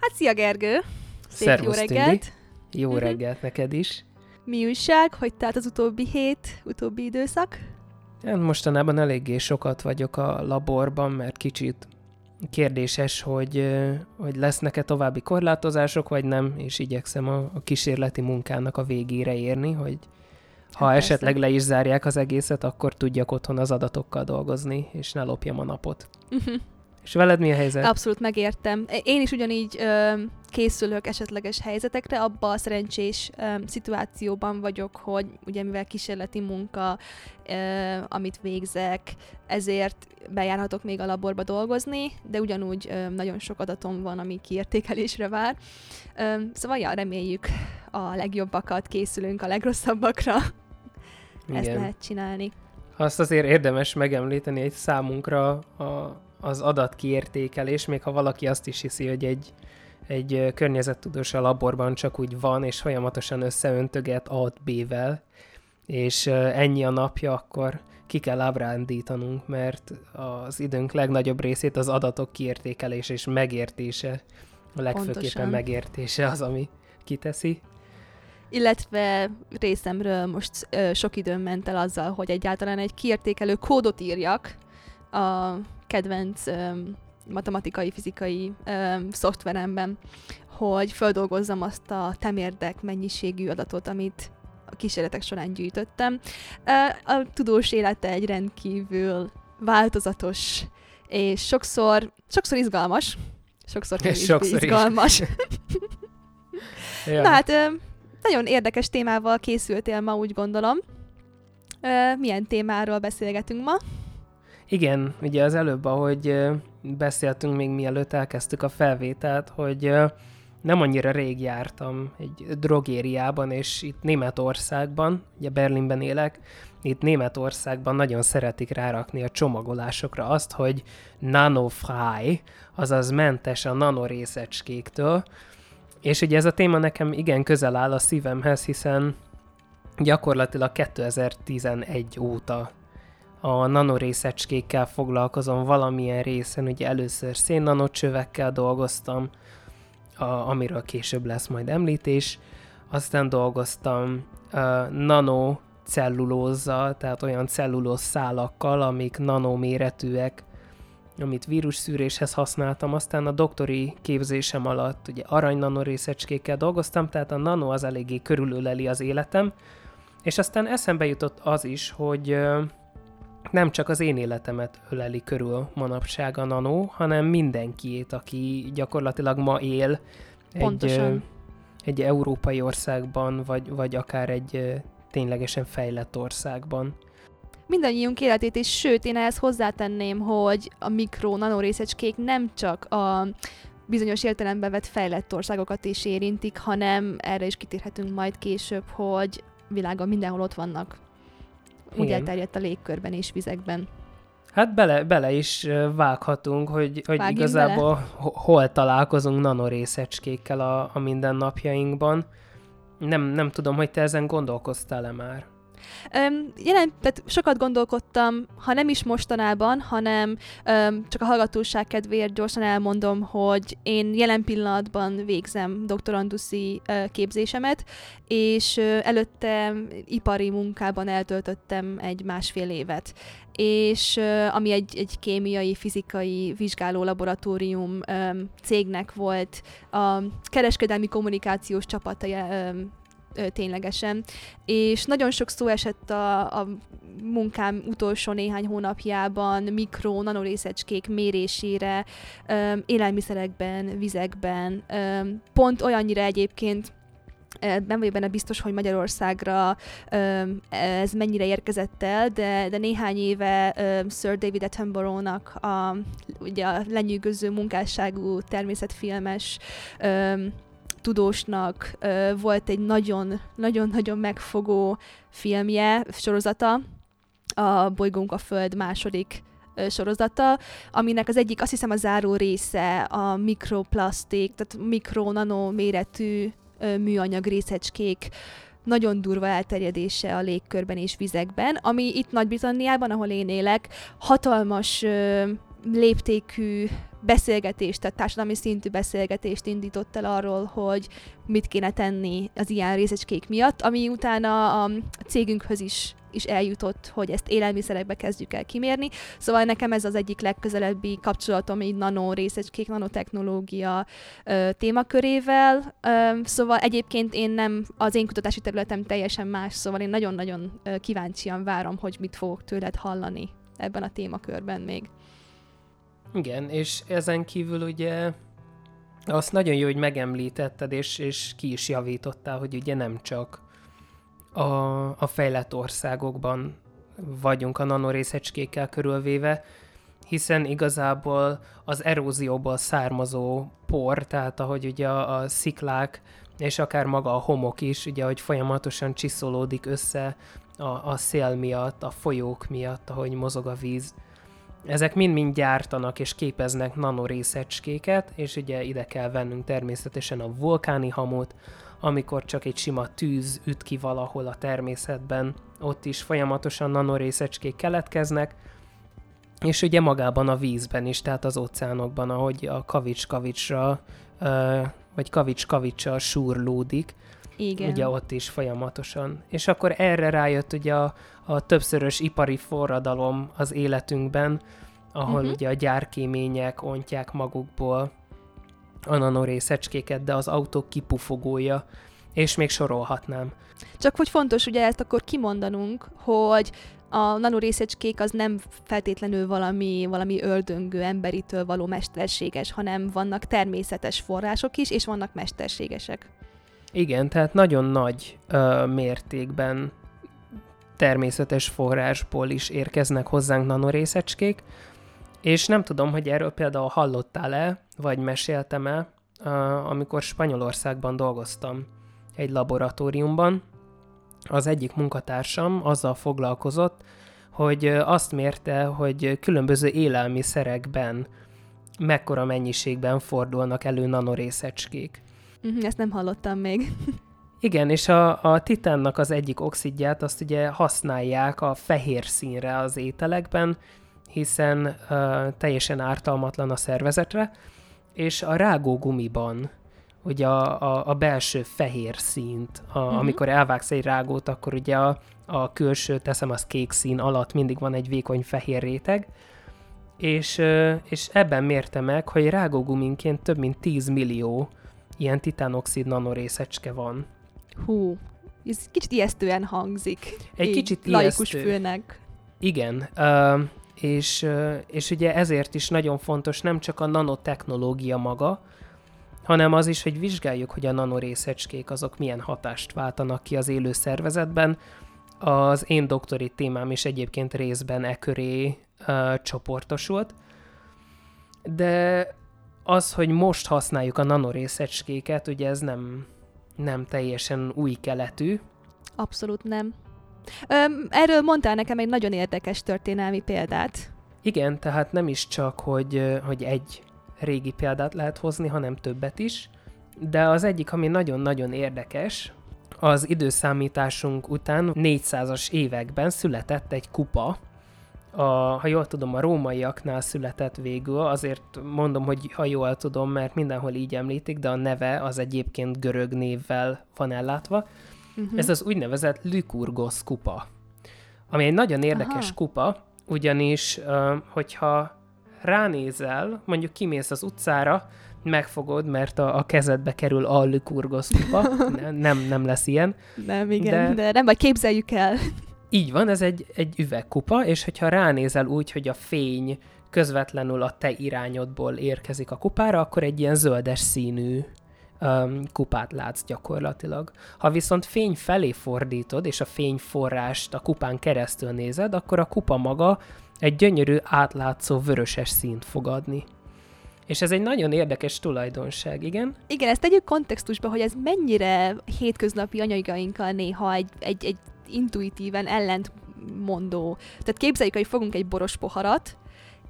Hát szia Gergő! Szép Szervusz, jó reggelt! Jó Mhm. reggelt neked is. Mi újság? Hogy telt az utóbbi hét, utóbbi időszak? Én mostanában eléggé sokat vagyok a laborban, mert kicsit kérdéses, hogy, hogy lesznek-e további korlátozások, vagy nem, és igyekszem a, a kísérleti munkának a végére érni, hogy ha Hát esetleg persze. le is zárják az egészet, akkor tudjak otthon az adatokkal dolgozni, és ne lopjam a napot. Mhm. És veled mi a helyzet? Abszolút megértem. Én is ugyanígy ö, készülök esetleges helyzetekre, abba a szerencsés ö, szituációban vagyok, hogy ugye mivel kísérleti munka, ö, amit végzek, ezért bejárhatok még a laborba dolgozni, de ugyanúgy ö, nagyon sok adatom van, ami kiértékelésre vár. Ö, szóval ja, reméljük a legjobbakat, készülünk a legrosszabbakra. Ezt lehet csinálni. Azt azért érdemes megemlíteni egy számunkra a, az adatkiértékelés, még ha valaki azt is hiszi, hogy egy, egy környezettudós a laborban csak úgy van, és folyamatosan összeöntöget A B-vel, és ennyi a napja, akkor ki kell ábrándítanunk, mert az időnk legnagyobb részét az adatok kiértékelése és megértése, a legfőképpen Pontosan. megértése az, ami kiteszi. Illetve részemről most ö, sok időm ment el azzal, hogy egyáltalán egy kiértékelő kódot írjak a kedvenc ö, matematikai, fizikai ö, szoftveremben, hogy földolgozzam azt a temérdek mennyiségű adatot, amit a kísérletek során gyűjtöttem. Ö, A tudós élete egy rendkívül változatos, és sokszor, sokszor izgalmas, sokszor sokszor izgalmas. Ja. Na hát, nagyon érdekes témával készültél ma, úgy gondolom. Milyen témáról beszélgetünk ma? Igen, ugye az előbb, ahogy beszéltünk még mielőtt elkezdtük a felvételt, hogy nem annyira rég jártam egy drogériában, és itt Németországban, ugye Berlinben élek, itt Németországban nagyon szeretik rárakni a csomagolásokra azt, hogy nanofry, azaz mentes a nanorészecskéktől, és ugye ez a téma nekem igen közel áll a szívemhez, hiszen gyakorlatilag 2011 óta a nanorészecskékkel foglalkozom valamilyen részen, ugye először szénnanocsövekkel dolgoztam, a, amiről később lesz majd említés, aztán dolgoztam uh, nanocellulózzal, tehát olyan cellulóz szálakkal, amik nanoméretűek, amit vírusszűréshez használtam, aztán a doktori képzésem alatt ugye arany nanorészecskékkel dolgoztam, tehát a nano az eléggé körülöleli az életem, és aztán eszembe jutott az is, hogy nem csak az én életemet öleli körül manapság a nano, hanem mindenkiét, aki gyakorlatilag ma él egy, Pontosan. ö, egy európai országban, vagy, vagy akár egy ténylegesen fejlett országban. Mindannyiunk életét is, sőt, én ehhez hozzátenném, hogy a mikro nanorészecskék nem csak a bizonyos értelemben vett fejlett országokat is érintik, hanem erre is kitérhetünk majd később, hogy világon mindenhol ott vannak. Úgy Igen. elterjedt a légkörben és vizekben. Hát bele, bele is vághatunk, hogy, hogy Vágjunk igazából ho- hol találkozunk nanorészecskékkel a, a mindennapjainkban. Nem, nem tudom, hogy te ezen gondolkoztál-e már. Öm, jelen, tehát sokat gondolkodtam, ha nem is mostanában, hanem öm, csak a hallgatóság kedvéért gyorsan elmondom, hogy én jelen pillanatban végzem doktoranduszi ö, képzésemet, és ö, előtte ipari munkában eltöltöttem egy másfél évet. És ami egy, egy kémiai, fizikai vizsgáló laboratórium öm, cégnek volt a kereskedelmi kommunikációs csapata ö, ténylegesen, és nagyon sok szó esett a, a munkám utolsó néhány hónapjában mikro, nanorészecskék mérésére, élelmiszerekben, vizekben, pont olyannyira egyébként, nem vagyok benne biztos, hogy Magyarországra ez mennyire érkezett el, de, de néhány éve Sir David Attenborough-nak a, ugye a lenyűgöző munkásságú természetfilmes tudósnak volt egy nagyon-nagyon-nagyon megfogó filmje, sorozata, a Bolygónk a Föld második sorozata, aminek az egyik, azt hiszem a záró része a mikroplasztik, tehát mikro-nano méretű műanyag részecskék nagyon durva elterjedése a légkörben és vizekben, ami itt Nagy-Britanniában, ahol én élek, hatalmas léptékű beszélgetést, tehát társadalmi szintű beszélgetést indított el arról, hogy mit kéne tenni az ilyen részecskék miatt, ami utána a cégünkhöz is is eljutott, hogy ezt élelmiszerekbe kezdjük el kimérni. Szóval nekem ez az egyik legközelebbi kapcsolatom így nano részecskék, nanotechnológia ö, témakörével. Ö, szóval egyébként én nem, az én kutatási területem teljesen más, szóval én nagyon-nagyon kíváncsian várom, hogy mit fogok tőled hallani ebben a témakörben még. Igen, és ezen kívül ugye azt nagyon jó, hogy megemlítetted, és, és ki is javítottál, hogy ugye nem csak a, a fejlett országokban vagyunk a nanorészecskékkel körülvéve, hiszen igazából az erózióból származó por, tehát ahogy ugye a, a sziklák és akár maga a homok is, ugye, hogy folyamatosan csiszolódik össze a, a szél miatt, a folyók miatt, ahogy mozog a víz, ezek mind-mind gyártanak és képeznek nanorészecskéket, és ugye ide kell vennünk természetesen a vulkáni hamut, amikor csak egy sima tűz üt ki valahol a természetben, ott is folyamatosan nanorészecskék keletkeznek, és ugye magában a vízben is, tehát az óceánokban, ahogy a kavics-kavicsra, vagy kavics-kavicsal súrlódik, igen. ugye ott is folyamatosan. És akkor erre rájött ugye a, a többszörös ipari forradalom az életünkben, ahol uh-huh. ugye a gyárkémények ontják magukból a nanorészecskéket, de az autók kipufogója, és még sorolhatnám. Csak hogy fontos ugye ezt akkor kimondanunk, hogy a nanorészecskék az nem feltétlenül valami, valami ördöngő emberitől való mesterséges, hanem vannak természetes források is, és vannak mesterségesek. Igen, tehát nagyon nagy ö, mértékben természetes forrásból is érkeznek hozzánk nanorészecskék, és nem tudom, hogy erről például hallottál-e, vagy meséltem-e, amikor Spanyolországban dolgoztam egy laboratóriumban, az egyik munkatársam azzal foglalkozott, hogy azt mérte, hogy különböző élelmiszerekben mekkora mennyiségben fordulnak elő nanorészecskék. Uh-huh, ezt nem hallottam még. Igen, és a, a titánnak az egyik oxidját azt ugye használják a fehér színre az ételekben, hiszen uh, teljesen ártalmatlan a szervezetre, és a rágógumiban ugye a, a, a belső fehér színt, a, uh-huh. amikor elvágsz egy rágót, akkor ugye a, a külső, teszem az kék szín alatt mindig van egy vékony fehér réteg, és, és ebben mérte meg, hogy rágóguminként több mint 10 millió ilyen titánoxid nanorészecske van. Hú, ez kicsit ijesztően hangzik. Egy kicsit laikus főnek. Igen, uh, és, uh, és ugye ezért is nagyon fontos nem csak a nanotechnológia maga, hanem az is, hogy vizsgáljuk, hogy a nanorészecskék azok milyen hatást váltanak ki az élő szervezetben. Az én doktori témám is egyébként részben e köré uh, csoportosult, de az, hogy most használjuk a nanorészecskéket, ugye ez nem, nem teljesen új keletű. Abszolút nem. Öm, erről mondtál nekem egy nagyon érdekes történelmi példát. Igen, tehát nem is csak, hogy, hogy egy régi példát lehet hozni, hanem többet is. De az egyik, ami nagyon-nagyon érdekes, az időszámításunk után 400-as években született egy kupa, a, ha jól tudom, a rómaiaknál született végül, azért mondom, hogy ha jól tudom, mert mindenhol így említik, de a neve az egyébként görög névvel van ellátva. Uh-huh. Ez az úgynevezett Lykurgos kupa, ami egy nagyon érdekes Aha. kupa, ugyanis, hogyha ránézel, mondjuk kimész az utcára, megfogod, mert a, a kezedbe kerül a Lykurgos kupa, nem, nem lesz ilyen. Nem, igen, de, de nem, majd képzeljük el. Így van, ez egy, egy üvegkupa, és hogyha ránézel úgy, hogy a fény közvetlenül a te irányodból érkezik a kupára, akkor egy ilyen zöldes színű um, kupát látsz gyakorlatilag. Ha viszont fény felé fordítod, és a fényforrást a kupán keresztül nézed, akkor a kupa maga egy gyönyörű, átlátszó vöröses színt fog adni. És ez egy nagyon érdekes tulajdonság, igen? Igen, ezt tegyük kontextusba, hogy ez mennyire hétköznapi anyagainkkal néha egy, egy, egy intuitíven ellent mondó. Tehát képzeljük, hogy fogunk egy boros poharat,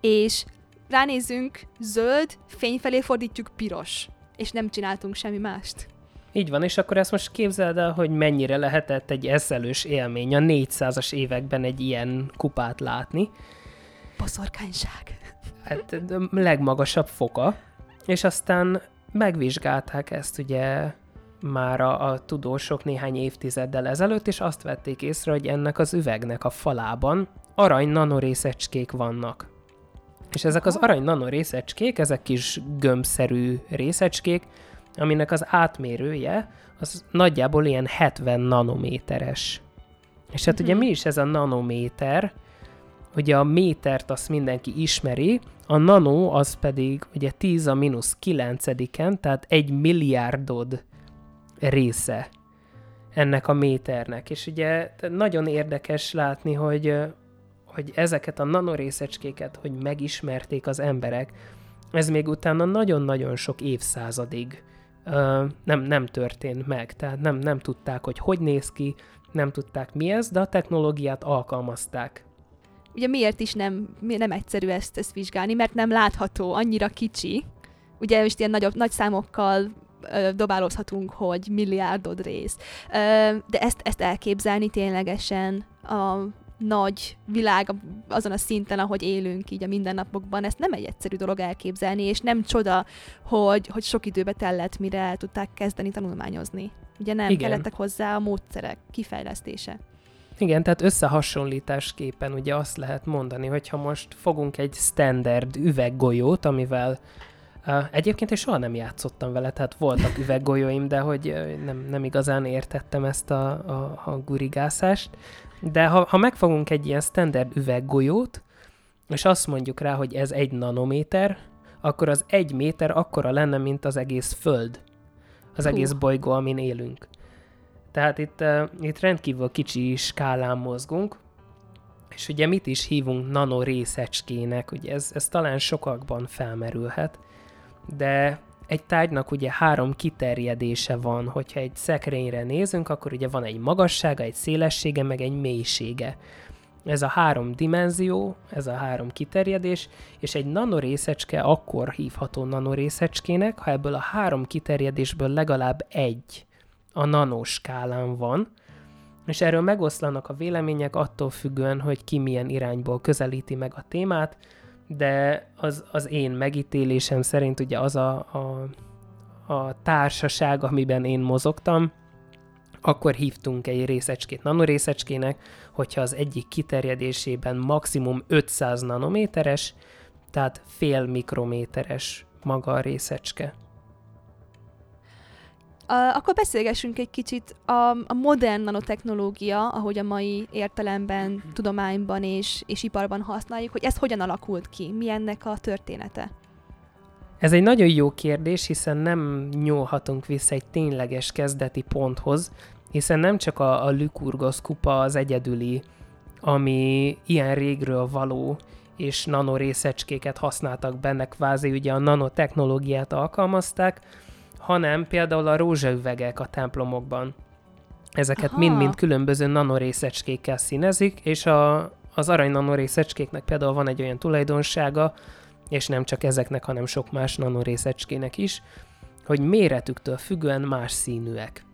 és ránézünk, zöld, fény felé fordítjuk piros, és nem csináltunk semmi mást. Így van, és akkor ezt most képzeld el, hogy mennyire lehetett egy eszelős élmény a 400-as években egy ilyen kupát látni. Boszorkányság. Hát a legmagasabb foka, és aztán megvizsgálták ezt ugye már a, a tudósok néhány évtizeddel ezelőtt, és azt vették észre, hogy ennek az üvegnek a falában arany nanorészecskék vannak. És ezek az arany nanorészecskék, ezek kis gömbszerű részecskék, aminek az átmérője az nagyjából ilyen 70 nanométeres. És hát mm-hmm. ugye mhm. mi is ez a nanométer? Ugye a métert azt mindenki ismeri, a nano az pedig ugye 10 a mínusz 9-en, tehát egy milliárdod része ennek a méternek. És ugye nagyon érdekes látni, hogy, hogy ezeket a nanorészecskéket, hogy megismerték az emberek, ez még utána nagyon-nagyon sok évszázadig uh, nem, nem történt meg. Tehát nem, nem tudták, hogy hogy néz ki, nem tudták mi ez, de a technológiát alkalmazták. Ugye miért is nem, nem egyszerű ezt, ezt vizsgálni, mert nem látható, annyira kicsi. Ugye most ilyen nagyobb, nagy számokkal dobálózhatunk, hogy milliárdod rész. De ezt, ezt elképzelni ténylegesen a nagy világ azon a szinten, ahogy élünk így a mindennapokban, ezt nem egy egyszerű dolog elképzelni, és nem csoda, hogy, hogy sok időbe tellett, mire el tudták kezdeni tanulmányozni. Ugye nem Igen. kellettek hozzá a módszerek kifejlesztése. Igen, tehát összehasonlításképpen ugye azt lehet mondani, hogy ha most fogunk egy standard üveggolyót, amivel Uh, egyébként én soha nem játszottam vele, tehát voltak üveggolyóim, de hogy nem, nem igazán értettem ezt a, a, a gurigászást. De ha, ha megfogunk egy ilyen standard üveggolyót, és azt mondjuk rá, hogy ez egy nanométer, akkor az egy méter akkora lenne, mint az egész Föld. Az Hú. egész bolygó, amin élünk. Tehát itt, itt rendkívül kicsi skálán mozgunk, és ugye mit is hívunk nanorészecskének, ugye ez, ez talán sokakban felmerülhet, de egy tárgynak ugye három kiterjedése van, hogyha egy szekrényre nézünk, akkor ugye van egy magassága, egy szélessége, meg egy mélysége. Ez a három dimenzió, ez a három kiterjedés, és egy nanorészecske akkor hívható nanorészecskének, ha ebből a három kiterjedésből legalább egy a nanoskálán van, és erről megoszlanak a vélemények attól függően, hogy ki milyen irányból közelíti meg a témát, de az, az én megítélésem szerint ugye az a, a, a társaság, amiben én mozogtam, akkor hívtunk egy részecskét nanorészecskének, hogyha az egyik kiterjedésében maximum 500 nanométeres, tehát fél mikrométeres maga a részecske. Akkor beszélgessünk egy kicsit a, a modern nanotechnológia, ahogy a mai értelemben, tudományban és, és iparban használjuk, hogy ez hogyan alakult ki, mi ennek a története? Ez egy nagyon jó kérdés, hiszen nem nyúlhatunk vissza egy tényleges kezdeti ponthoz, hiszen nem csak a, a Lykurgos kupa az egyedüli, ami ilyen régről való, és nanorészecskéket használtak benne, kvázi ugye a nanotechnológiát alkalmazták, hanem például a rózsaüvegek a templomokban. Ezeket mind-mind különböző nanorészecskékkel színezik, és a, az arany nanorészecskéknek például van egy olyan tulajdonsága, és nem csak ezeknek, hanem sok más nanorészecskének is, hogy méretüktől függően más színűek.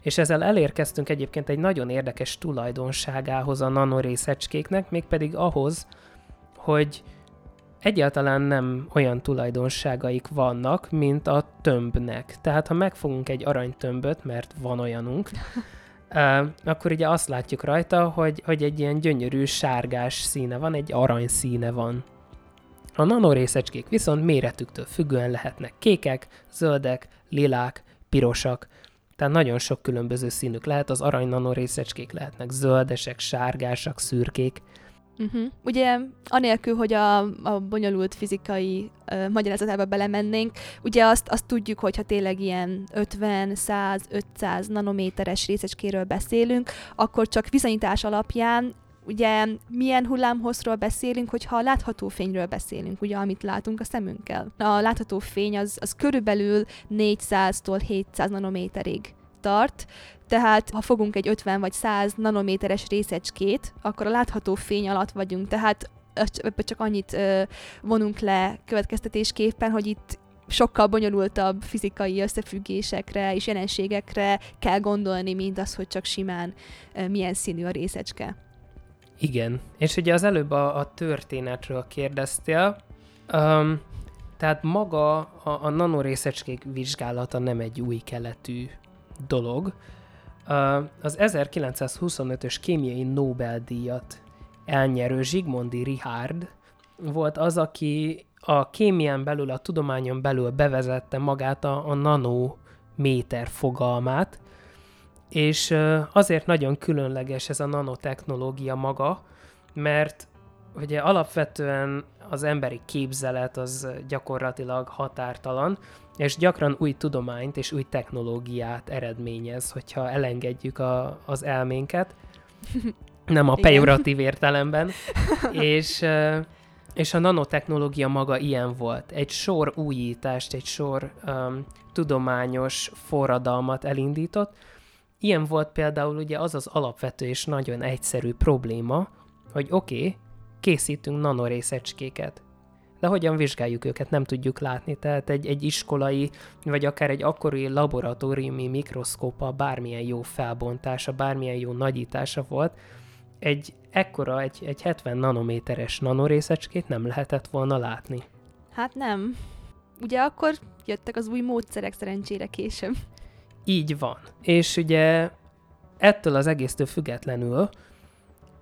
És ezzel elérkeztünk egyébként egy nagyon érdekes tulajdonságához a nanorészecskéknek, mégpedig ahhoz, hogy egyáltalán nem olyan tulajdonságaik vannak, mint a tömbnek. Tehát ha megfogunk egy aranytömböt, mert van olyanunk, uh, akkor ugye azt látjuk rajta, hogy, hogy egy ilyen gyönyörű sárgás színe van, egy arany színe van. A nanorészecskék viszont méretüktől függően lehetnek kékek, zöldek, lilák, pirosak, tehát nagyon sok különböző színük lehet, az arany nanorészecskék lehetnek zöldesek, sárgásak, szürkék, Uh-huh. Ugye anélkül, hogy a, a bonyolult fizikai uh, magyarázatába belemennénk, ugye azt, azt tudjuk, hogy ha tényleg ilyen 50, 100, 500 nanométeres részecskéről beszélünk, akkor csak viszonyítás alapján ugye milyen hullámhosszról beszélünk, hogyha a látható fényről beszélünk, ugye amit látunk a szemünkkel. A látható fény az, az körülbelül 400-tól 700 nanométerig tart, Tehát ha fogunk egy 50 vagy 100 nanométeres részecskét, akkor a látható fény alatt vagyunk. Tehát ebből csak annyit vonunk le következtetésképpen, hogy itt sokkal bonyolultabb fizikai összefüggésekre és jelenségekre kell gondolni, mint az, hogy csak simán milyen színű a részecske. Igen, és ugye az előbb a, a történetről kérdeztél, um, tehát maga a, a nanorészecskék vizsgálata nem egy új keletű dolog. Az 1925-ös kémiai Nobel-díjat elnyerő Zsigmondi Richard volt az, aki a kémián belül, a tudományon belül bevezette magát a, a nanométer fogalmát, és azért nagyon különleges ez a nanotechnológia maga, mert ugye alapvetően az emberi képzelet az gyakorlatilag határtalan, és gyakran új tudományt és új technológiát eredményez, hogyha elengedjük a, az elménket, nem a pejoratív értelemben, és, és a nanotechnológia maga ilyen volt. Egy sor újítást, egy sor um, tudományos forradalmat elindított, Ilyen volt például ugye az az alapvető és nagyon egyszerű probléma, hogy oké, okay, készítünk nanorészecskéket, de hogyan vizsgáljuk őket, nem tudjuk látni. Tehát egy, egy iskolai, vagy akár egy akkori laboratóriumi mikroszkópa bármilyen jó felbontása, bármilyen jó nagyítása volt, egy ekkora, egy, egy 70 nanométeres nanorészecskét nem lehetett volna látni. Hát nem. Ugye akkor jöttek az új módszerek szerencsére később. Így van. És ugye ettől az egésztől függetlenül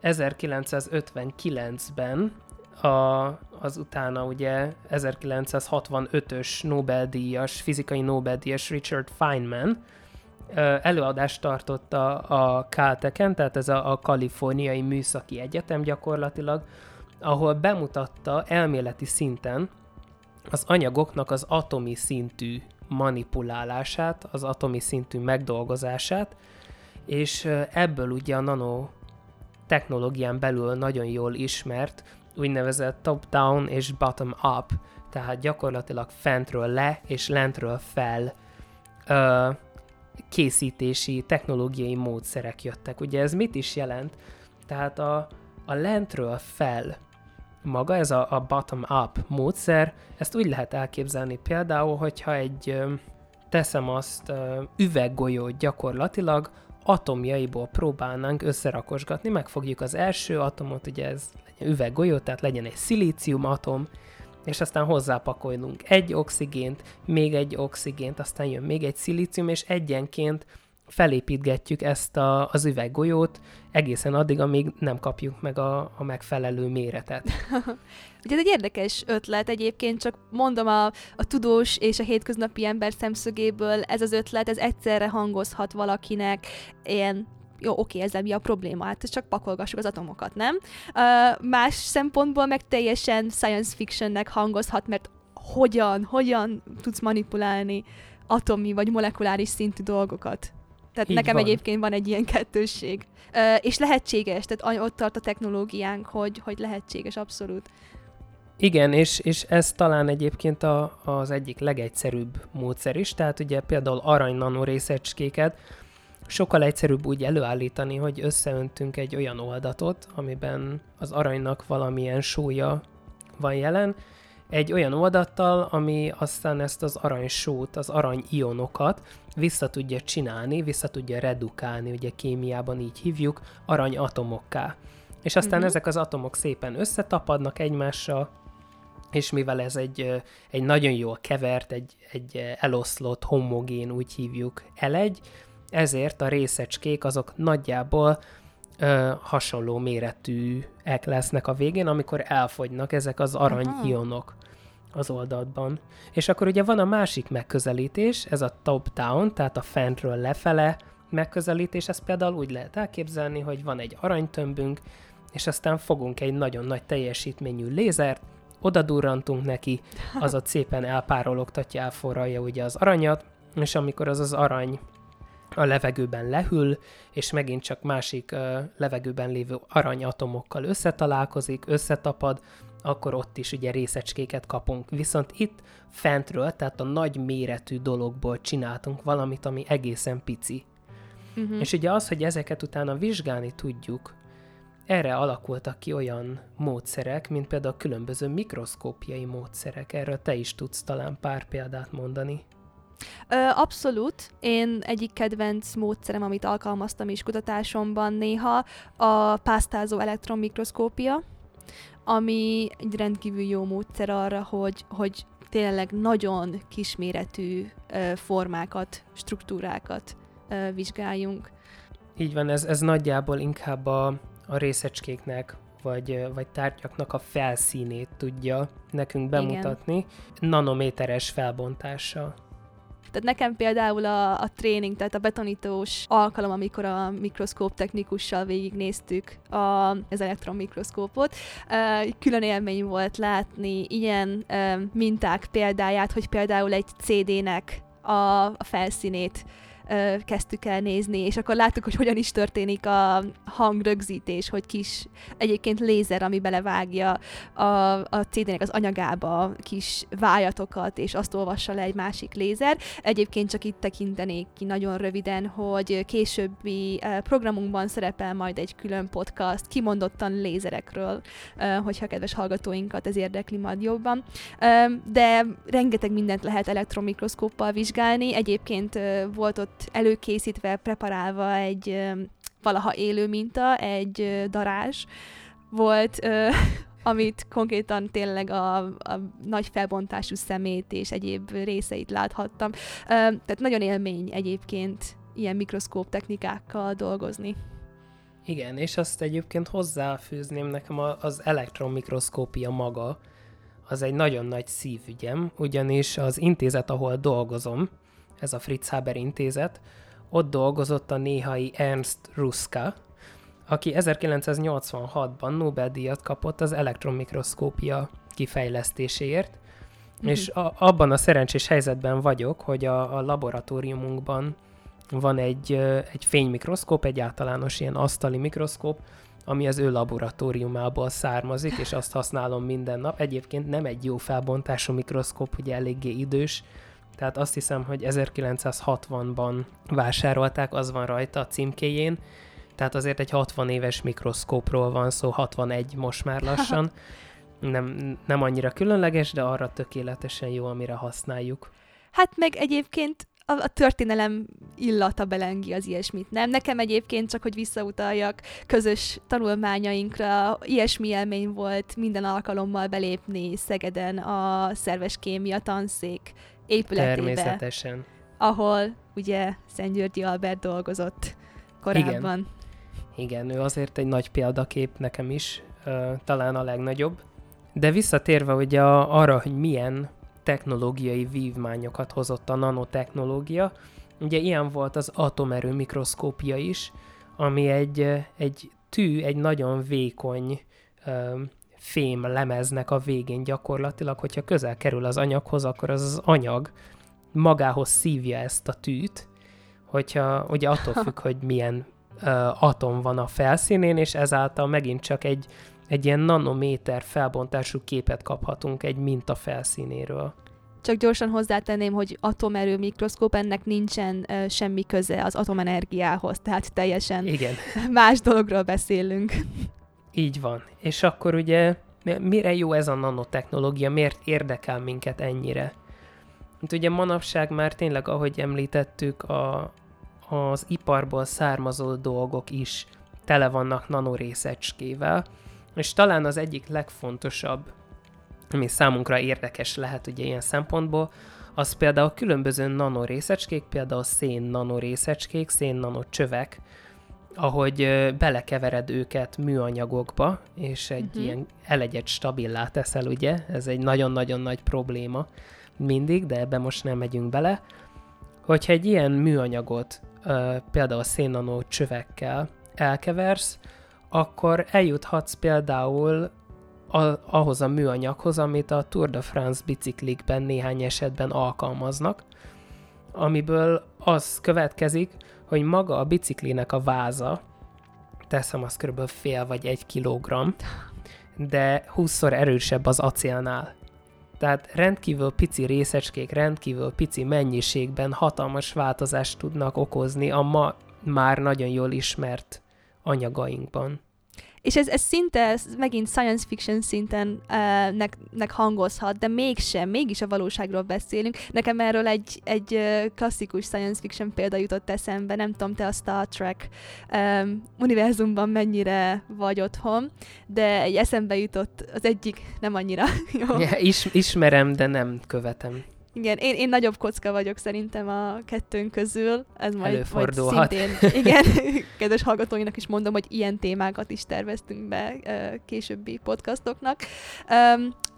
1959-ben a, az utána ugye 1965-ös Nobel-díjas, fizikai Nobel-díjas Richard Feynman előadást tartott a, a Caltech-en, tehát ez a, a Kaliforniai Műszaki Egyetem gyakorlatilag, ahol bemutatta elméleti szinten az anyagoknak az atomi szintű manipulálását, az atomi szintű megdolgozását, és ebből ugye a nano technológián belül nagyon jól ismert úgynevezett top-down és bottom-up, tehát gyakorlatilag fentről le és lentről fel ö, készítési technológiai módszerek jöttek. Ugye ez mit is jelent? Tehát a, a lentről fel maga, ez a, a bottom-up módszer, ezt úgy lehet elképzelni például, hogyha egy, teszem azt, üveggolyót gyakorlatilag atomjaiból próbálnánk összerakosgatni, megfogjuk az első atomot, ugye ez üveggolyó, tehát legyen egy szilícium atom, és aztán hozzápakolunk egy oxigént, még egy oxigént, aztán jön még egy szilícium, és egyenként felépítgetjük ezt a, az üveggolyót egészen addig, amíg nem kapjuk meg a, a megfelelő méretet. Ugye ez egy érdekes ötlet egyébként, csak mondom a, a tudós és a hétköznapi ember szemszögéből ez az ötlet, ez egyszerre hangozhat valakinek ilyen jó, oké, ezzel mi a probléma? Hát csak pakolgassuk az atomokat, nem? Uh, más szempontból meg teljesen science fictionnek hangozhat, mert hogyan, hogyan tudsz manipulálni atomi vagy molekuláris szintű dolgokat? Tehát Így nekem van. egyébként van egy ilyen kettősség. Uh, és lehetséges, tehát ott tart a technológiánk, hogy, hogy lehetséges, abszolút. Igen, és, és ez talán egyébként a, az egyik legegyszerűbb módszer is, tehát ugye például arany nanorészecskéket sokkal egyszerűbb úgy előállítani, hogy összeöntünk egy olyan oldatot, amiben az aranynak valamilyen súlya van jelen, egy olyan oldattal, ami aztán ezt az aranysót, az aranyionokat vissza tudja csinálni, vissza tudja redukálni, ugye kémiában így hívjuk, aranyatomokká. És aztán uh-huh. ezek az atomok szépen összetapadnak egymással, és mivel ez egy, egy nagyon jól kevert, egy, egy eloszlott, homogén, úgy hívjuk, elegy, ezért a részecskék azok nagyjából ö, hasonló méretűek lesznek a végén, amikor elfogynak ezek az aranyionok az oldalban. És akkor ugye van a másik megközelítés, ez a top-down, tehát a fentről lefele megközelítés, ezt például úgy lehet elképzelni, hogy van egy aranytömbünk, és aztán fogunk egy nagyon nagy teljesítményű lézert, oda durrantunk neki, az ott szépen elpárologtatja, elforralja ugye az aranyat, és amikor az az arany a levegőben lehűl, és megint csak másik uh, levegőben lévő aranyatomokkal összetalálkozik, összetapad, akkor ott is ugye részecskéket kapunk. Viszont itt fentről, tehát a nagy méretű dologból csináltunk valamit, ami egészen pici. Uh-huh. És ugye az, hogy ezeket utána vizsgálni tudjuk, erre alakultak ki olyan módszerek, mint például a különböző mikroszkópiai módszerek. Erről te is tudsz talán pár példát mondani. Abszolút. Én egyik kedvenc módszerem, amit alkalmaztam is kutatásomban néha, a pásztázó elektronmikroszkópia, ami egy rendkívül jó módszer arra, hogy, hogy tényleg nagyon kisméretű formákat, struktúrákat vizsgáljunk. Így van, ez, ez nagyjából inkább a, a részecskéknek vagy, vagy tárgyaknak a felszínét tudja nekünk bemutatni, Igen. nanométeres felbontással. Tehát nekem például a, a tréning, tehát a betonítós alkalom, amikor a mikroszkóp technikussal végignéztük a, az elektronmikroszkópot, külön élmény volt látni ilyen minták példáját, hogy például egy CD-nek a, a felszínét ö, kezdtük el nézni, és akkor láttuk, hogy hogyan is történik a hangrögzítés, hogy kis egyébként lézer, ami belevágja a, a CD-nek az anyagába kis vájatokat, és azt olvassa le egy másik lézer. Egyébként csak itt tekintenék ki nagyon röviden, hogy későbbi programunkban szerepel majd egy külön podcast kimondottan lézerekről, hogyha kedves hallgatóinkat ez érdekli majd jobban. De rengeteg mindent lehet elektromikroszkóppal vizsgálni. Egyébként volt ott előkészítve, preparálva egy valaha élő minta, egy darázs volt, amit konkrétan tényleg a, a nagy felbontású szemét és egyéb részeit láthattam. Tehát nagyon élmény egyébként ilyen mikroszkóp technikákkal dolgozni. Igen, és azt egyébként hozzáfűzném nekem az elektronmikroszkópia maga, az egy nagyon nagy szívügyem, ugyanis az intézet, ahol dolgozom, ez a Fritz Haber intézet, ott dolgozott a néhai Ernst Ruska, aki 1986-ban Nobel-díjat kapott az elektronmikroszkópia kifejlesztéséért, mm-hmm. és a, abban a szerencsés helyzetben vagyok, hogy a, a laboratóriumunkban van egy, egy fénymikroszkóp, egy általános ilyen asztali mikroszkóp, ami az ő laboratóriumából származik, és azt használom minden nap. Egyébként nem egy jó felbontású mikroszkóp, ugye eléggé idős, tehát azt hiszem, hogy 1960-ban vásárolták, az van rajta a címkéjén, tehát azért egy 60 éves mikroszkópról van szó, 61 most már lassan. Nem, nem annyira különleges, de arra tökéletesen jó, amire használjuk. Hát meg egyébként a, a történelem illata belengi az ilyesmit, nem? Nekem egyébként csak, hogy visszautaljak közös tanulmányainkra, ilyesmi élmény volt minden alkalommal belépni Szegeden a szerves kémia tanszék épületébe. Természetesen. Ahol ugye Szent Györgyi Albert dolgozott korábban. Igen. Igen, ő azért egy nagy példakép nekem is, talán a legnagyobb. De visszatérve ugye arra, hogy milyen technológiai vívmányokat hozott a nanotechnológia, ugye ilyen volt az atomerő mikroszkópia is, ami egy, egy tű, egy nagyon vékony fém lemeznek a végén gyakorlatilag, hogyha közel kerül az anyaghoz, akkor az az anyag magához szívja ezt a tűt, hogyha ugye attól függ, hogy milyen uh, atom van a felszínén, és ezáltal megint csak egy, egy ilyen nanométer felbontású képet kaphatunk egy minta felszínéről. Csak gyorsan hozzátenném, hogy atomerő mikroszkóp, ennek nincsen uh, semmi köze az atomenergiához, tehát teljesen Igen. más dologról beszélünk. Így van. És akkor ugye mire jó ez a nanotechnológia, miért érdekel minket ennyire? Mint ugye manapság már tényleg, ahogy említettük, a, az iparból származó dolgok is tele vannak nanorészecskével, és talán az egyik legfontosabb, ami számunkra érdekes lehet ugye ilyen szempontból, az például különböző nanorészecskék, például szén nanorészecskék, szén nanocsövek, ahogy belekevered őket műanyagokba, és egy uh-huh. ilyen elegyet stabilá teszel, ugye? Ez egy nagyon-nagyon nagy probléma mindig, de ebbe most nem megyünk bele. Hogyha egy ilyen műanyagot például szénnanó csövekkel elkeversz, akkor eljuthatsz például a, ahhoz a műanyaghoz, amit a Tour de France biciklikben néhány esetben alkalmaznak, amiből az következik, hogy maga a biciklinek a váza, teszem az kb. fél vagy egy kilogramm, de 20-szor erősebb az acélnál. Tehát rendkívül pici részecskék, rendkívül pici mennyiségben hatalmas változást tudnak okozni a ma már nagyon jól ismert anyagainkban. És ez, ez szinte, ez megint science fiction szinten uh, nek, nek hangozhat, de mégsem, mégis a valóságról beszélünk. Nekem erről egy, egy klasszikus science fiction példa jutott eszembe, nem tudom, te a Star Trek um, univerzumban mennyire vagy otthon, de egy eszembe jutott az egyik, nem annyira. Jó. Ja, is, ismerem, de nem követem. Igen, én, én nagyobb kocka vagyok szerintem a kettőnk közül. Ez majd, majd szintén, igen, kedves hallgatóinak is mondom, hogy ilyen témákat is terveztünk be későbbi podcastoknak.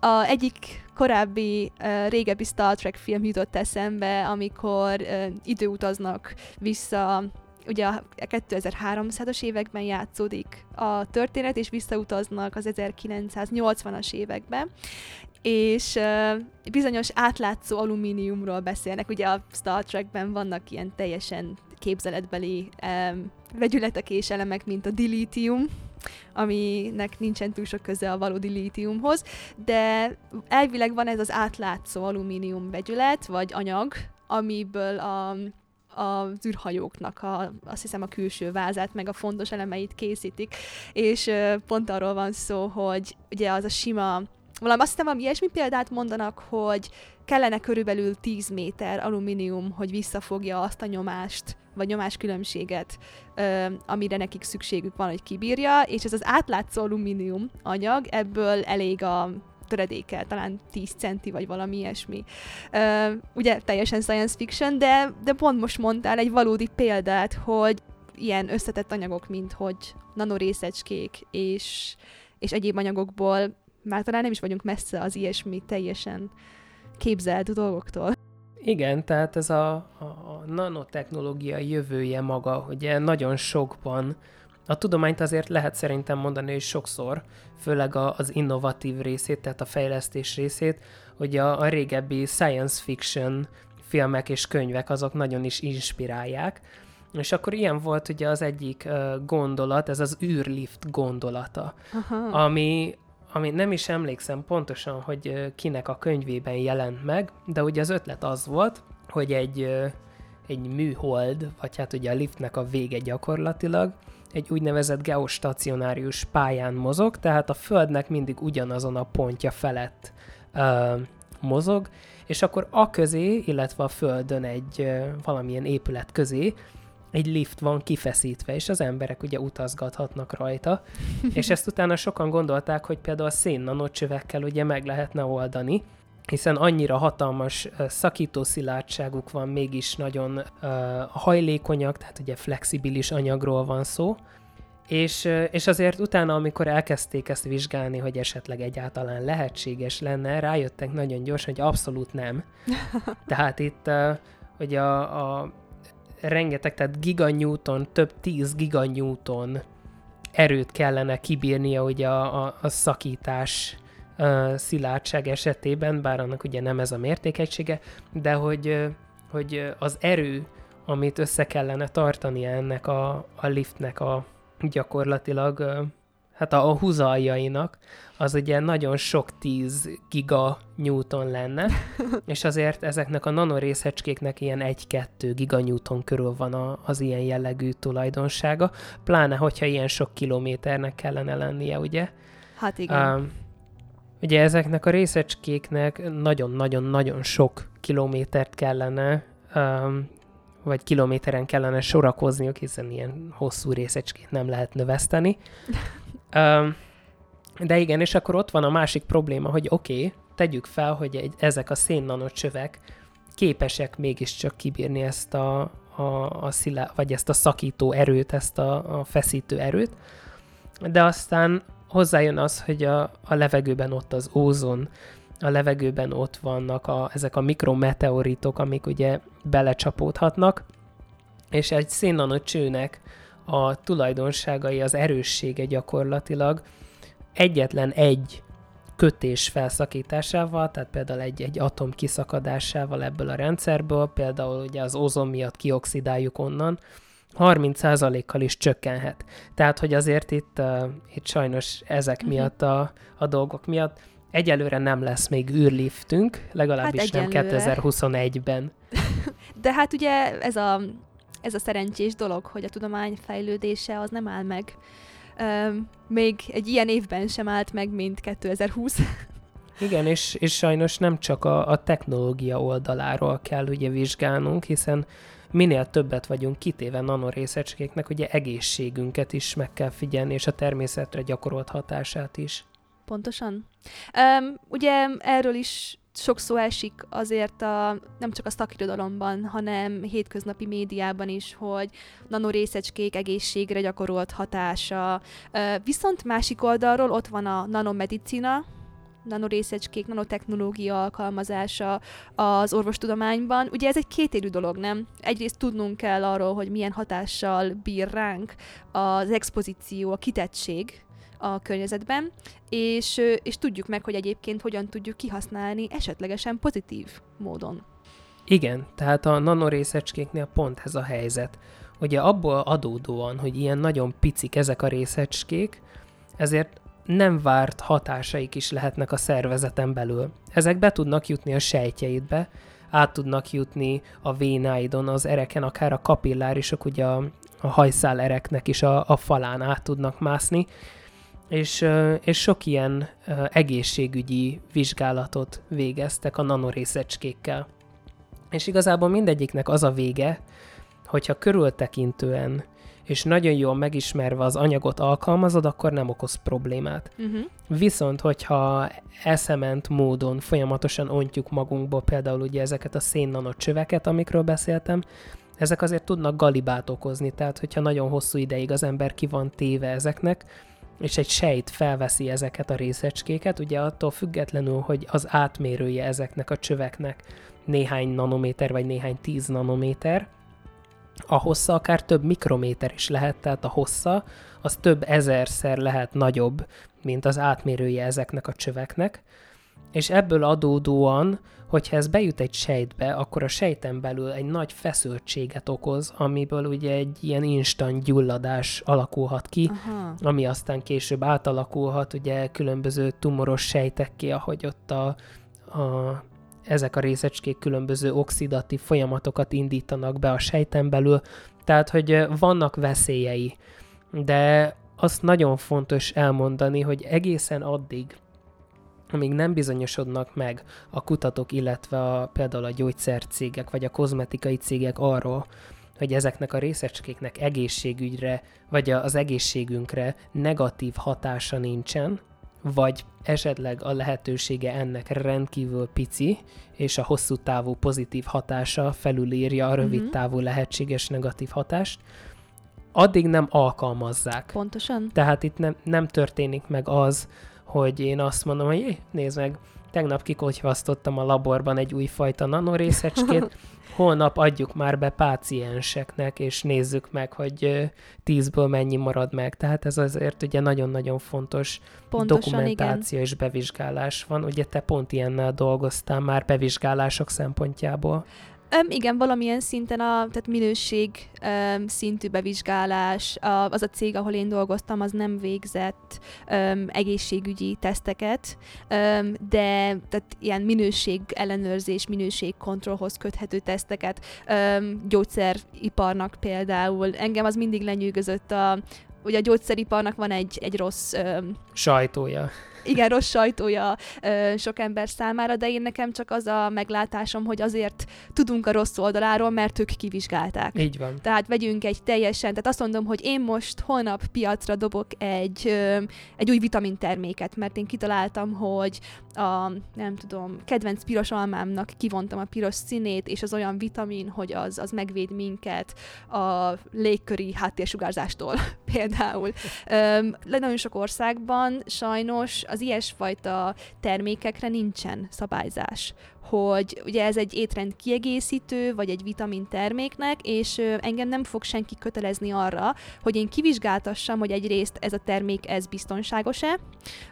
A egyik korábbi, régebbi Star Trek film jutott eszembe, amikor időutaznak vissza ugye a 2300-as években játszódik a történet, és visszautaznak az 1980-as évekbe, és uh, bizonyos átlátszó alumíniumról beszélnek. Ugye a Star Trekben vannak ilyen teljesen képzeletbeli um, vegyületek és elemek, mint a dilítium, aminek nincsen túl sok köze a valódi lítiumhoz, de elvileg van ez az átlátszó alumínium vegyület, vagy anyag, amiből a az űrhajóknak a, azt hiszem a külső vázát, meg a fontos elemeit készítik, és pont arról van szó, hogy ugye az a sima valami azt hiszem, ami ilyesmi példát mondanak, hogy kellene körülbelül 10 méter alumínium, hogy visszafogja azt a nyomást, vagy nyomáskülönbséget, ö, amire nekik szükségük van, hogy kibírja, és ez az átlátszó alumínium anyag, ebből elég a töredéke, talán 10 centi, vagy valami ilyesmi. Ugye teljesen science fiction, de, de pont most mondtál egy valódi példát, hogy ilyen összetett anyagok, mint hogy nanorészecskék és, és egyéb anyagokból már talán nem is vagyunk messze az ilyesmi teljesen képzelt dolgoktól. Igen, tehát ez a, a, a nanotechnológia jövője maga, ugye nagyon sokban a tudományt azért lehet szerintem mondani, hogy sokszor, főleg a, az innovatív részét, tehát a fejlesztés részét, hogy a, a régebbi science fiction filmek és könyvek azok nagyon is inspirálják. És akkor ilyen volt ugye az egyik uh, gondolat, ez az űrlift gondolata, Aha. ami ami nem is emlékszem pontosan, hogy kinek a könyvében jelent meg, de ugye az ötlet az volt, hogy egy, egy műhold, vagy hát ugye a liftnek a vége gyakorlatilag, egy úgynevezett geostacionárius pályán mozog, tehát a Földnek mindig ugyanazon a pontja felett uh, mozog, és akkor a közé, illetve a Földön egy uh, valamilyen épület közé egy lift van kifeszítve, és az emberek ugye utazgathatnak rajta, és ezt utána sokan gondolták, hogy például a szénnanocsövekkel ugye meg lehetne oldani, hiszen annyira hatalmas uh, szakító szilárdságuk van, mégis nagyon hajlékonyak, tehát ugye flexibilis anyagról van szó, és, és azért utána, amikor elkezdték ezt vizsgálni, hogy esetleg egyáltalán lehetséges lenne, rájöttek nagyon gyorsan, hogy abszolút nem. Tehát itt hogy a, a rengeteg, tehát giganyúton, több tíz giganyúton erőt kellene kibírnia ugye a, a, a szakítás szilárdság esetében, bár annak ugye nem ez a mértékegysége, de hogy, hogy az erő, amit össze kellene tartani ennek a, a liftnek a gyakorlatilag hát a, a húzaljainak, az ugye nagyon sok 10 giga newton lenne, és azért ezeknek a nanorészecskéknek ilyen 1-2 giga newton körül van a, az ilyen jellegű tulajdonsága, pláne hogyha ilyen sok kilométernek kellene lennie, ugye? Hát igen. Uh, ugye ezeknek a részecskéknek nagyon-nagyon-nagyon sok kilométert kellene um, vagy kilométeren kellene sorakozniuk, hiszen ilyen hosszú részecskét nem lehet növeszteni. Um, de igen, és akkor ott van a másik probléma, hogy oké, okay, tegyük fel, hogy egy, ezek a szénnanocsövek képesek mégiscsak kibírni ezt a, a, a szilá, vagy ezt a szakító erőt, ezt a, a feszítő erőt, de aztán hozzájön az, hogy a, a levegőben ott az ózon, a levegőben ott vannak a, ezek a mikrometeoritok, amik ugye belecsapódhatnak, és egy szénnanocsőnek a tulajdonságai, az erőssége gyakorlatilag egyetlen egy kötés felszakításával, tehát például egy-egy atom kiszakadásával ebből a rendszerből, például ugye az ozon miatt kioxidáljuk onnan, 30%-kal is csökkenhet. Tehát, hogy azért itt, uh, itt sajnos ezek uh-huh. miatt a, a dolgok miatt egyelőre nem lesz még űrliftünk, legalábbis hát nem 2021-ben. De hát ugye ez a ez a szerencsés dolog, hogy a tudomány fejlődése az nem áll meg. Um, még egy ilyen évben sem állt meg, mint 2020. Igen, és, és sajnos nem csak a, a technológia oldaláról kell ugye vizsgálnunk, hiszen minél többet vagyunk kitéve nanorészecskéknek, ugye egészségünket is meg kell figyelni, és a természetre gyakorolt hatását is. Pontosan. Um, ugye erről is sok szó esik azért a, nem csak a szakirodalomban, hanem hétköznapi médiában is, hogy nanorészecskék egészségre gyakorolt hatása. Viszont másik oldalról ott van a nanomedicina, nanorészecskék, nanotechnológia alkalmazása az orvostudományban. Ugye ez egy kétérű dolog, nem? Egyrészt tudnunk kell arról, hogy milyen hatással bír ránk az expozíció, a kitettség a környezetben, és, és tudjuk meg, hogy egyébként hogyan tudjuk kihasználni esetlegesen pozitív módon. Igen, tehát a nanorészecskéknél pont ez a helyzet. Ugye abból adódóan, hogy ilyen nagyon picik ezek a részecskék, ezért nem várt hatásaik is lehetnek a szervezeten belül. Ezek be tudnak jutni a sejtjeidbe, át tudnak jutni a vénáidon, az ereken, akár a kapillárisok, ugye a, a hajszál ereknek is a, a falán át tudnak mászni, és, és sok ilyen egészségügyi vizsgálatot végeztek a nanorészecskékkel. És igazából mindegyiknek az a vége, hogyha körültekintően és nagyon jól megismerve az anyagot alkalmazod, akkor nem okoz problémát. Uh-huh. Viszont, hogyha eszement módon folyamatosan ontjuk magunkba például ugye ezeket a szénnanot csöveket, amikről beszéltem, ezek azért tudnak galibát okozni, tehát hogyha nagyon hosszú ideig az ember ki van téve ezeknek, és egy sejt felveszi ezeket a részecskéket, ugye attól függetlenül, hogy az átmérője ezeknek a csöveknek néhány nanométer vagy néhány tíz nanométer, a hossza akár több mikrométer is lehet, tehát a hossza az több ezerszer lehet nagyobb, mint az átmérője ezeknek a csöveknek, és ebből adódóan, hogyha ez bejut egy sejtbe, akkor a sejten belül egy nagy feszültséget okoz, amiből ugye egy ilyen instant gyulladás alakulhat ki, Aha. ami aztán később átalakulhat ugye különböző tumoros sejtekké, ahogy ott a, a ezek a részecskék különböző oxidatív folyamatokat indítanak be a sejten belül, tehát hogy vannak veszélyei, de azt nagyon fontos elmondani, hogy egészen addig, amíg nem bizonyosodnak meg a kutatók, illetve a, például a gyógyszercégek vagy a kozmetikai cégek arról, hogy ezeknek a részecskéknek egészségügyre vagy az egészségünkre negatív hatása nincsen, vagy esetleg a lehetősége ennek rendkívül pici, és a hosszú távú pozitív hatása felülírja a rövid uh-huh. távú lehetséges negatív hatást, addig nem alkalmazzák. Pontosan. Tehát itt nem, nem történik meg az, hogy én azt mondom, hogy nézd meg, tegnap kikocsvasztottam a laborban egy újfajta nanorészacskét, holnap adjuk már be pácienseknek, és nézzük meg, hogy tízből mennyi marad meg. Tehát ez azért ugye nagyon-nagyon fontos Pontosan, dokumentáció igen. és bevizsgálás van. Ugye te pont ilyennel dolgoztál már bevizsgálások szempontjából. Um, igen, valamilyen szinten a tehát minőség um, szintű bevizsgálás, a, az a cég, ahol én dolgoztam, az nem végzett um, egészségügyi teszteket, um, de tehát ilyen minőség ellenőrzés, minőségkontrollhoz köthető teszteket, um, gyógyszeriparnak például. Engem az mindig lenyűgözött a, ugye a gyógyszeriparnak van egy, egy rossz... Um, Sajtója igen, rossz sajtója ö, sok ember számára, de én nekem csak az a meglátásom, hogy azért tudunk a rossz oldaláról, mert ők kivizsgálták. Így van. Tehát vegyünk egy teljesen, tehát azt mondom, hogy én most holnap piacra dobok egy, ö, egy új vitaminterméket, mert én kitaláltam, hogy a, nem tudom, kedvenc piros almámnak kivontam a piros színét, és az olyan vitamin, hogy az, az megvéd minket a légköri háttérsugárzától például. Ö, nagyon sok országban sajnos az ilyesfajta termékekre nincsen szabályzás hogy ugye ez egy étrend kiegészítő, vagy egy vitamin terméknek, és engem nem fog senki kötelezni arra, hogy én kivizsgáltassam, hogy egyrészt ez a termék ez biztonságos-e,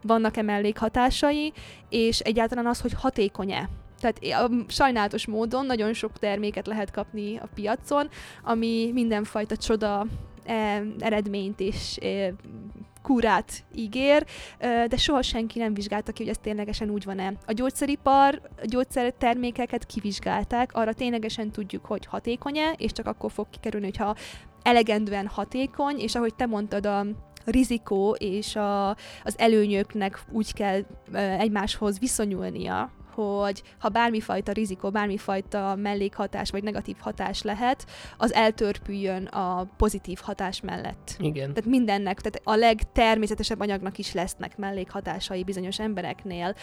vannak-e mellékhatásai, és egyáltalán az, hogy hatékony-e. Tehát sajnálatos módon nagyon sok terméket lehet kapni a piacon, ami mindenfajta csoda eredményt és kúrát ígér, de soha senki nem vizsgálta ki, hogy ez ténylegesen úgy van-e. A gyógyszeripar a gyógyszertermékeket kivizsgálták, arra ténylegesen tudjuk, hogy hatékony-e, és csak akkor fog kikerülni, hogyha elegendően hatékony, és ahogy te mondtad, a rizikó és a, az előnyöknek úgy kell egymáshoz viszonyulnia, hogy ha bármifajta rizikó, bármifajta mellékhatás vagy negatív hatás lehet, az eltörpüljön a pozitív hatás mellett. Igen. Tehát mindennek, tehát a legtermészetesebb anyagnak is lesznek mellékhatásai bizonyos embereknél.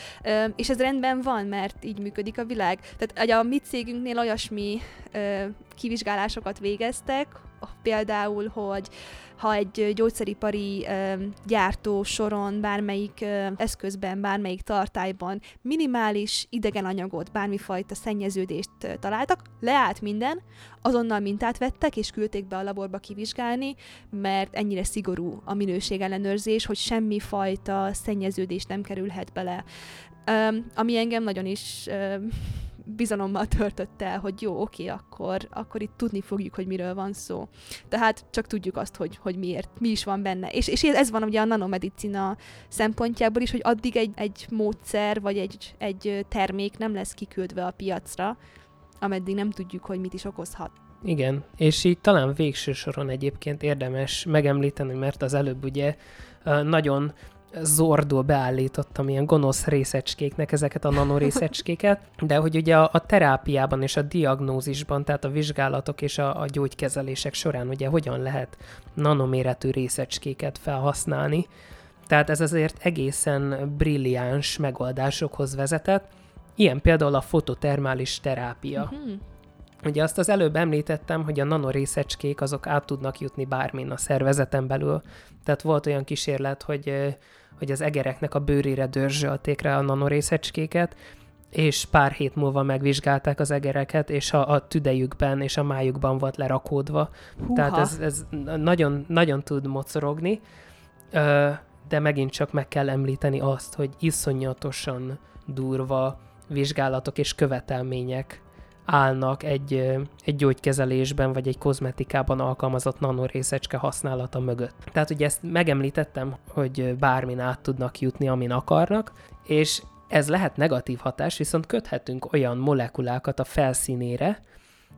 És ez rendben van, mert így működik a világ. Tehát a mi cégünknél olyasmi kivizsgálásokat végeztek, például, hogy ha egy gyógyszeripari gyártó soron, bármelyik eszközben, bármelyik tartályban minimális idegen anyagot, bármifajta szennyeződést találtak, leállt minden, azonnal mintát vettek, és küldték be a laborba kivizsgálni, mert ennyire szigorú a minőségellenőrzés, hogy semmi fajta szennyeződés nem kerülhet bele. Ami engem nagyon is bizalommal töltött el, hogy jó, oké, akkor, akkor itt tudni fogjuk, hogy miről van szó. Tehát csak tudjuk azt, hogy, hogy miért, mi is van benne. És, és ez van ugye a nanomedicina szempontjából is, hogy addig egy, egy módszer vagy egy, egy termék nem lesz kiküldve a piacra, ameddig nem tudjuk, hogy mit is okozhat. Igen, és így talán végső soron egyébként érdemes megemlíteni, mert az előbb ugye nagyon zordul beállítottam ilyen gonosz részecskéknek ezeket a nanorészecskéket, de hogy ugye a, a terápiában és a diagnózisban, tehát a vizsgálatok és a, a gyógykezelések során ugye hogyan lehet nanoméretű részecskéket felhasználni, tehát ez azért egészen brilliáns megoldásokhoz vezetett, ilyen például a fototermális terápia. Uh-huh. Ugye azt az előbb említettem, hogy a nanorészecskék azok át tudnak jutni bármin a szervezeten belül. Tehát volt olyan kísérlet, hogy hogy az egereknek a bőrére dörzsölték rá a nanorészecskéket, és pár hét múlva megvizsgálták az egereket, és a, a tüdejükben és a májukban volt lerakódva. Húha. Tehát ez, ez nagyon, nagyon tud mocorogni, de megint csak meg kell említeni azt, hogy iszonyatosan durva vizsgálatok és követelmények állnak egy, egy gyógykezelésben vagy egy kozmetikában alkalmazott nanorészecske használata mögött. Tehát ugye ezt megemlítettem, hogy bármin át tudnak jutni, amin akarnak, és ez lehet negatív hatás, viszont köthetünk olyan molekulákat a felszínére,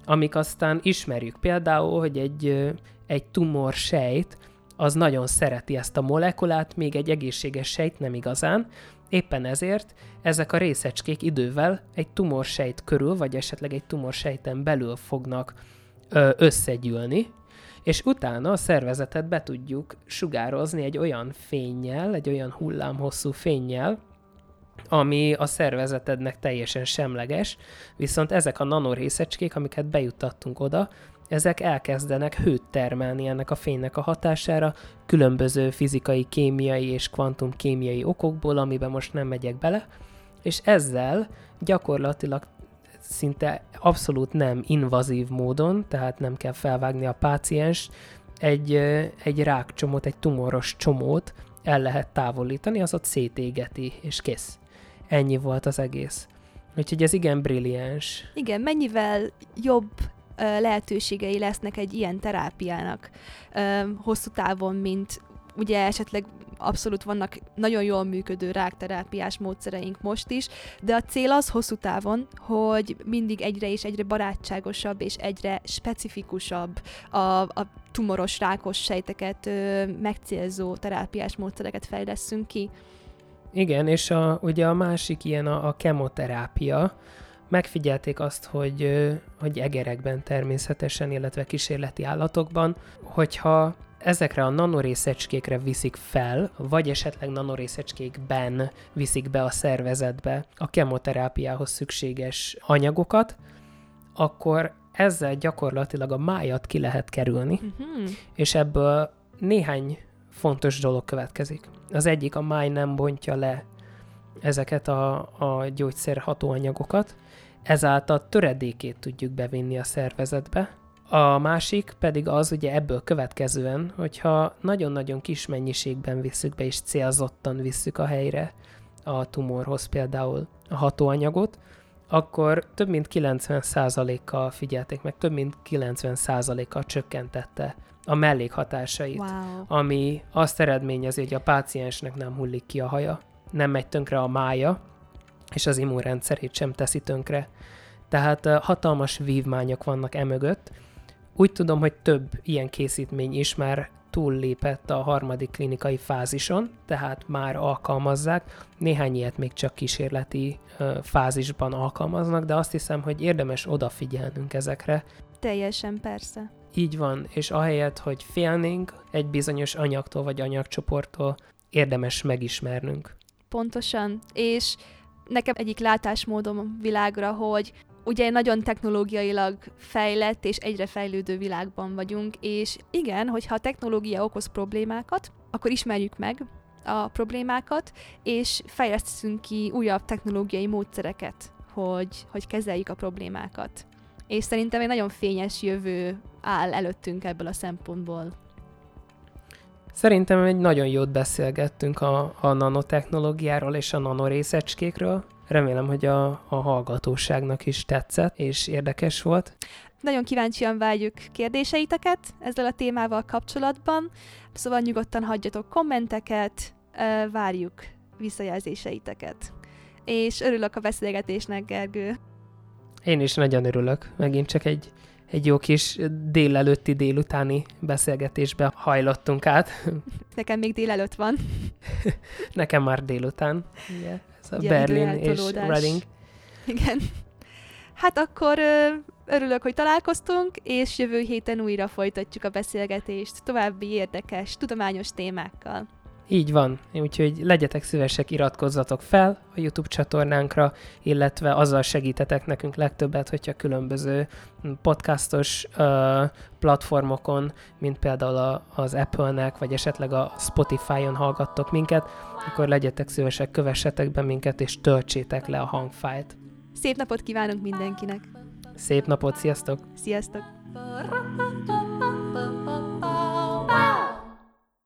amik aztán ismerjük. Például, hogy egy, egy tumor sejt, az nagyon szereti ezt a molekulát, még egy egészséges sejt nem igazán, Éppen ezért ezek a részecskék idővel egy tumorsejt körül, vagy esetleg egy tumorsejten belül fognak összegyűlni, és utána a szervezetet be tudjuk sugározni egy olyan fényjel, egy olyan hullámhosszú fényjel, ami a szervezetednek teljesen semleges, viszont ezek a nanorészecskék, amiket bejuttattunk oda, ezek elkezdenek hőt termelni ennek a fénynek a hatására, különböző fizikai, kémiai és kvantumkémiai okokból, amiben most nem megyek bele, és ezzel gyakorlatilag szinte abszolút nem invazív módon, tehát nem kell felvágni a páciens, egy, egy rákcsomót, egy tumoros csomót el lehet távolítani, az ott szétégeti, és kész. Ennyi volt az egész. Úgyhogy ez igen brilliáns. Igen, mennyivel jobb lehetőségei lesznek egy ilyen terápiának hosszú távon, mint ugye esetleg abszolút vannak nagyon jól működő rákterápiás módszereink most is, de a cél az hosszú távon, hogy mindig egyre és egyre barátságosabb és egyre specifikusabb a, a tumoros rákos sejteket ö, megcélzó terápiás módszereket fejleszünk ki. Igen, és a, ugye a másik ilyen a, a kemoterápia, megfigyelték azt, hogy, hogy egerekben természetesen, illetve kísérleti állatokban, hogyha ezekre a nanorészecskékre viszik fel, vagy esetleg nanorészecskékben viszik be a szervezetbe a kemoterápiához szükséges anyagokat, akkor ezzel gyakorlatilag a májat ki lehet kerülni, uh-huh. és ebből néhány fontos dolog következik. Az egyik, a máj nem bontja le ezeket a, a gyógyszer hatóanyagokat, ezáltal töredékét tudjuk bevinni a szervezetbe. A másik pedig az, ugye ebből következően, hogyha nagyon-nagyon kis mennyiségben visszük be, és célzottan visszük a helyre a tumorhoz például a hatóanyagot, akkor több mint 90%-kal figyelték meg, több mint 90%-kal csökkentette a mellékhatásait, Wow. ami azt eredményezi, hogy a páciensnek nem hullik ki a haja, nem megy tönkre a mája, és az immunrendszerét sem teszi tönkre. Tehát hatalmas vívmányok vannak emögött. Úgy tudom, hogy több ilyen készítmény is már túllépett a harmadik klinikai fázison, tehát már alkalmazzák. Néhány ilyet még csak kísérleti ö, fázisban alkalmaznak, de azt hiszem, hogy érdemes odafigyelnünk ezekre. Teljesen persze. Így van, és ahelyett, hogy félnénk egy bizonyos anyagtól vagy anyagcsoporttól, érdemes megismernünk. Pontosan. És nekem egyik látásmódom világra, hogy ugye nagyon technológiailag fejlett és egyre fejlődő világban vagyunk, és igen, hogyha a technológia okoz problémákat, akkor ismerjük meg a problémákat, és fejlesztünk ki újabb technológiai módszereket, hogy, hogy kezeljük a problémákat. És szerintem egy nagyon fényes jövő áll előttünk ebből a szempontból. Szerintem egy nagyon jót beszélgettünk a, a nanotechnológiáról és a nanorészecskékről. Remélem, hogy a, a hallgatóságnak is tetszett és érdekes volt. Nagyon kíváncsian várjuk kérdéseiteket ezzel a témával kapcsolatban, szóval nyugodtan hagyjatok kommenteket, várjuk visszajelzéseiteket. És örülök a beszélgetésnek, Gergő. Én is nagyon örülök. Megint csak egy, egy jó kis délelőtti, délutáni beszélgetésbe hajlottunk át. Nekem még délelőtt van. Nekem már délután. Ugye, ez a Ugye, Berlin és. Reading. Igen. Hát akkor örülök, hogy találkoztunk, és jövő héten újra folytatjuk a beszélgetést további érdekes, tudományos témákkal. Így van, úgyhogy legyetek szívesek, iratkozzatok fel a YouTube csatornánkra, illetve azzal segítetek nekünk legtöbbet, hogyha különböző podcastos uh, platformokon, mint például a, az Apple-nek, vagy esetleg a Spotify-on hallgattok minket, akkor legyetek szívesek, kövessetek be minket, és töltsétek le a hangfájlt. Szép napot kívánunk mindenkinek! Szép napot, sziasztok! Sziasztok! Ba-ra-ba.